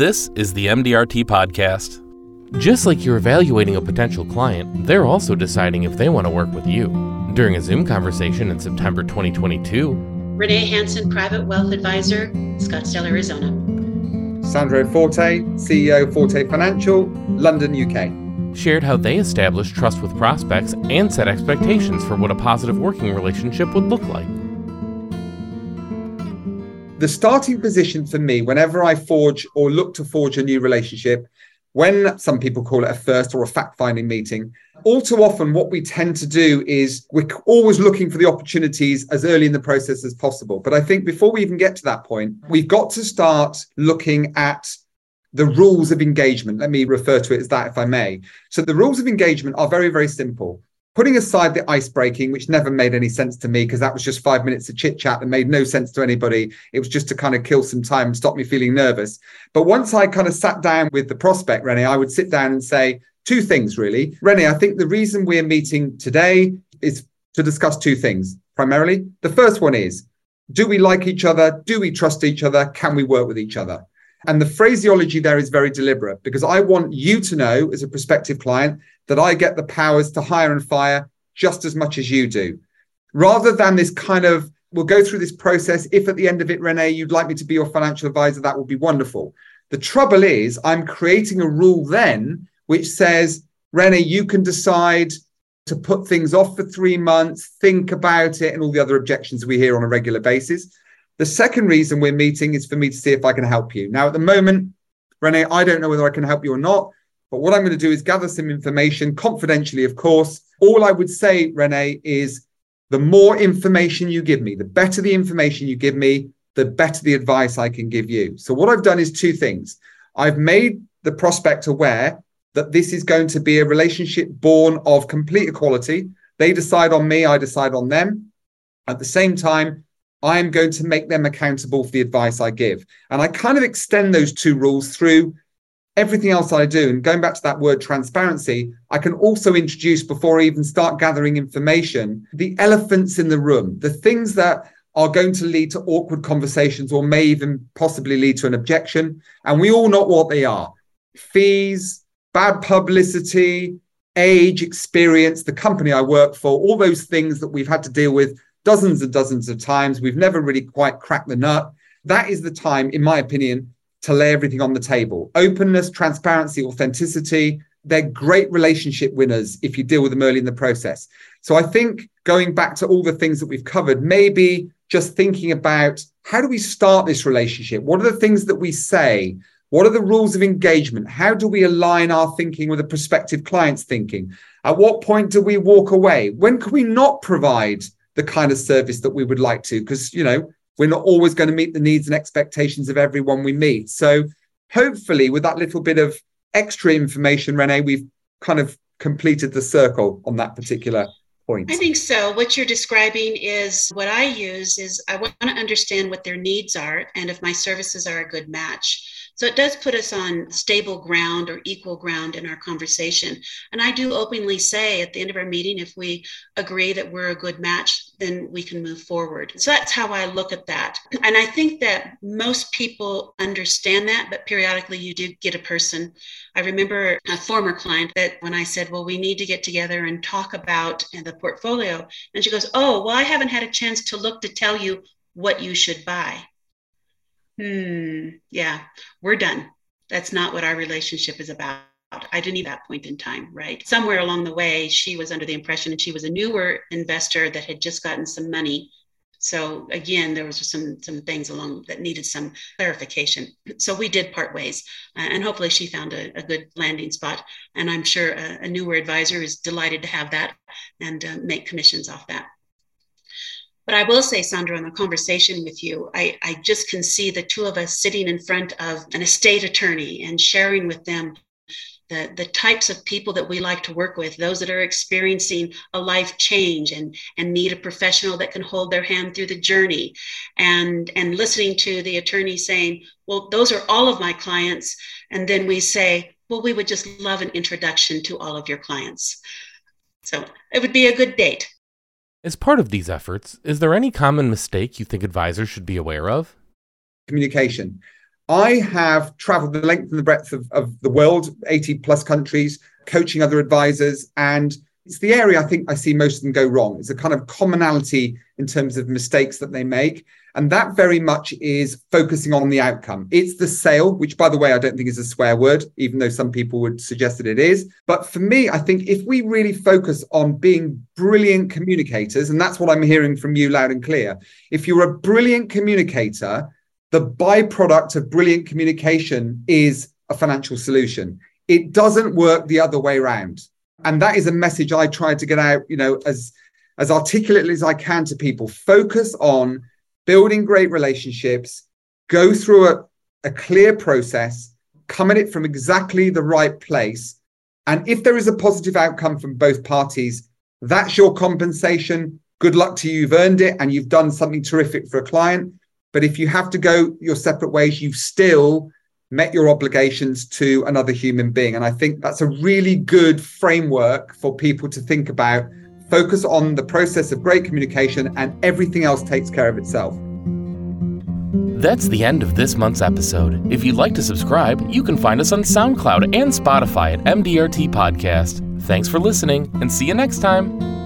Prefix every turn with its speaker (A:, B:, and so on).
A: This is the MDRT Podcast. Just like you're evaluating a potential client, they're also deciding if they want to work with you. During a Zoom conversation in September 2022,
B: Renee Hanson, Private Wealth Advisor, Scottsdale, Arizona.
C: Sandro Forte, CEO Forte Financial, London, UK.
A: shared how they established trust with prospects and set expectations for what a positive working relationship would look like.
C: The starting position for me, whenever I forge or look to forge a new relationship, when some people call it a first or a fact finding meeting, all too often what we tend to do is we're always looking for the opportunities as early in the process as possible. But I think before we even get to that point, we've got to start looking at the rules of engagement. Let me refer to it as that, if I may. So, the rules of engagement are very, very simple. Putting aside the ice breaking, which never made any sense to me because that was just five minutes of chit chat that made no sense to anybody. It was just to kind of kill some time and stop me feeling nervous. But once I kind of sat down with the prospect, Renee, I would sit down and say two things really. Renee, I think the reason we're meeting today is to discuss two things primarily. The first one is do we like each other? Do we trust each other? Can we work with each other? And the phraseology there is very deliberate because I want you to know, as a prospective client, that I get the powers to hire and fire just as much as you do. Rather than this kind of, we'll go through this process. If at the end of it, Renee, you'd like me to be your financial advisor, that would be wonderful. The trouble is, I'm creating a rule then which says, Renee, you can decide to put things off for three months, think about it, and all the other objections we hear on a regular basis. The second reason we're meeting is for me to see if I can help you. Now, at the moment, Renee, I don't know whether I can help you or not, but what I'm going to do is gather some information, confidentially, of course. All I would say, Renee, is the more information you give me, the better the information you give me, the better the advice I can give you. So, what I've done is two things. I've made the prospect aware that this is going to be a relationship born of complete equality. They decide on me, I decide on them. At the same time, I'm going to make them accountable for the advice I give. And I kind of extend those two rules through everything else I do. And going back to that word transparency, I can also introduce before I even start gathering information the elephants in the room, the things that are going to lead to awkward conversations or may even possibly lead to an objection. And we all know what they are fees, bad publicity, age, experience, the company I work for, all those things that we've had to deal with dozens and dozens of times. We've never really quite cracked the nut. That is the time, in my opinion, to lay everything on the table. Openness, transparency, authenticity, they're great relationship winners if you deal with them early in the process. So I think going back to all the things that we've covered, maybe just thinking about how do we start this relationship? What are the things that we say? What are the rules of engagement? How do we align our thinking with a prospective client's thinking? At what point do we walk away? When can we not provide the kind of service that we would like to? Because, you know, we're not always going to meet the needs and expectations of everyone we meet. So hopefully, with that little bit of extra information, Renee, we've kind of completed the circle on that particular point.
B: I think so. What you're describing is what I use is I want to understand what their needs are and if my services are a good match. So it does put us on stable ground or equal ground in our conversation. And I do openly say at the end of our meeting, if we agree that we're a good match, then we can move forward. So that's how I look at that. And I think that most people understand that, but periodically you do get a person. I remember a former client that when I said, Well, we need to get together and talk about the portfolio, and she goes, Oh, well, I haven't had a chance to look to tell you what you should buy hmm, yeah, we're done. That's not what our relationship is about. I didn't need that point in time, right? Somewhere along the way, she was under the impression and she was a newer investor that had just gotten some money. So again, there was some some things along that needed some clarification. So we did part ways, uh, and hopefully she found a, a, good landing spot. And I'm sure a, a, newer advisor is delighted to have that and uh, make commissions off that. But I will say, Sandro, in the conversation with you, I, I just can see the two of us sitting in front of an estate attorney and sharing with them the, the types of people that we like to work with, those that are experiencing a life change and, and need a professional that can hold their hand through the journey. And, and listening to the attorney saying, Well, those are all of my clients. And then we say, Well, we would just love an introduction to all of your clients. So it would be a good date.
A: As part of these efforts, is there any common mistake you think advisors should be aware of?
C: Communication. I have traveled the length and the breadth of, of the world, 80 plus countries, coaching other advisors. And it's the area I think I see most of them go wrong. It's a kind of commonality in terms of mistakes that they make. And that very much is focusing on the outcome. It's the sale, which, by the way, I don't think is a swear word, even though some people would suggest that it is. But for me, I think if we really focus on being brilliant communicators, and that's what I'm hearing from you loud and clear, if you're a brilliant communicator, the byproduct of brilliant communication is a financial solution. It doesn't work the other way around. And that is a message I try to get out, you know, as as articulately as I can to people. Focus on building great relationships, go through a, a clear process, come at it from exactly the right place. And if there is a positive outcome from both parties, that's your compensation. Good luck to you. You've earned it and you've done something terrific for a client. But if you have to go your separate ways, you've still met your obligations to another human being. And I think that's a really good framework for people to think about Focus on the process of great communication, and everything else takes care of itself.
A: That's the end of this month's episode. If you'd like to subscribe, you can find us on SoundCloud and Spotify at MDRT Podcast. Thanks for listening, and see you next time.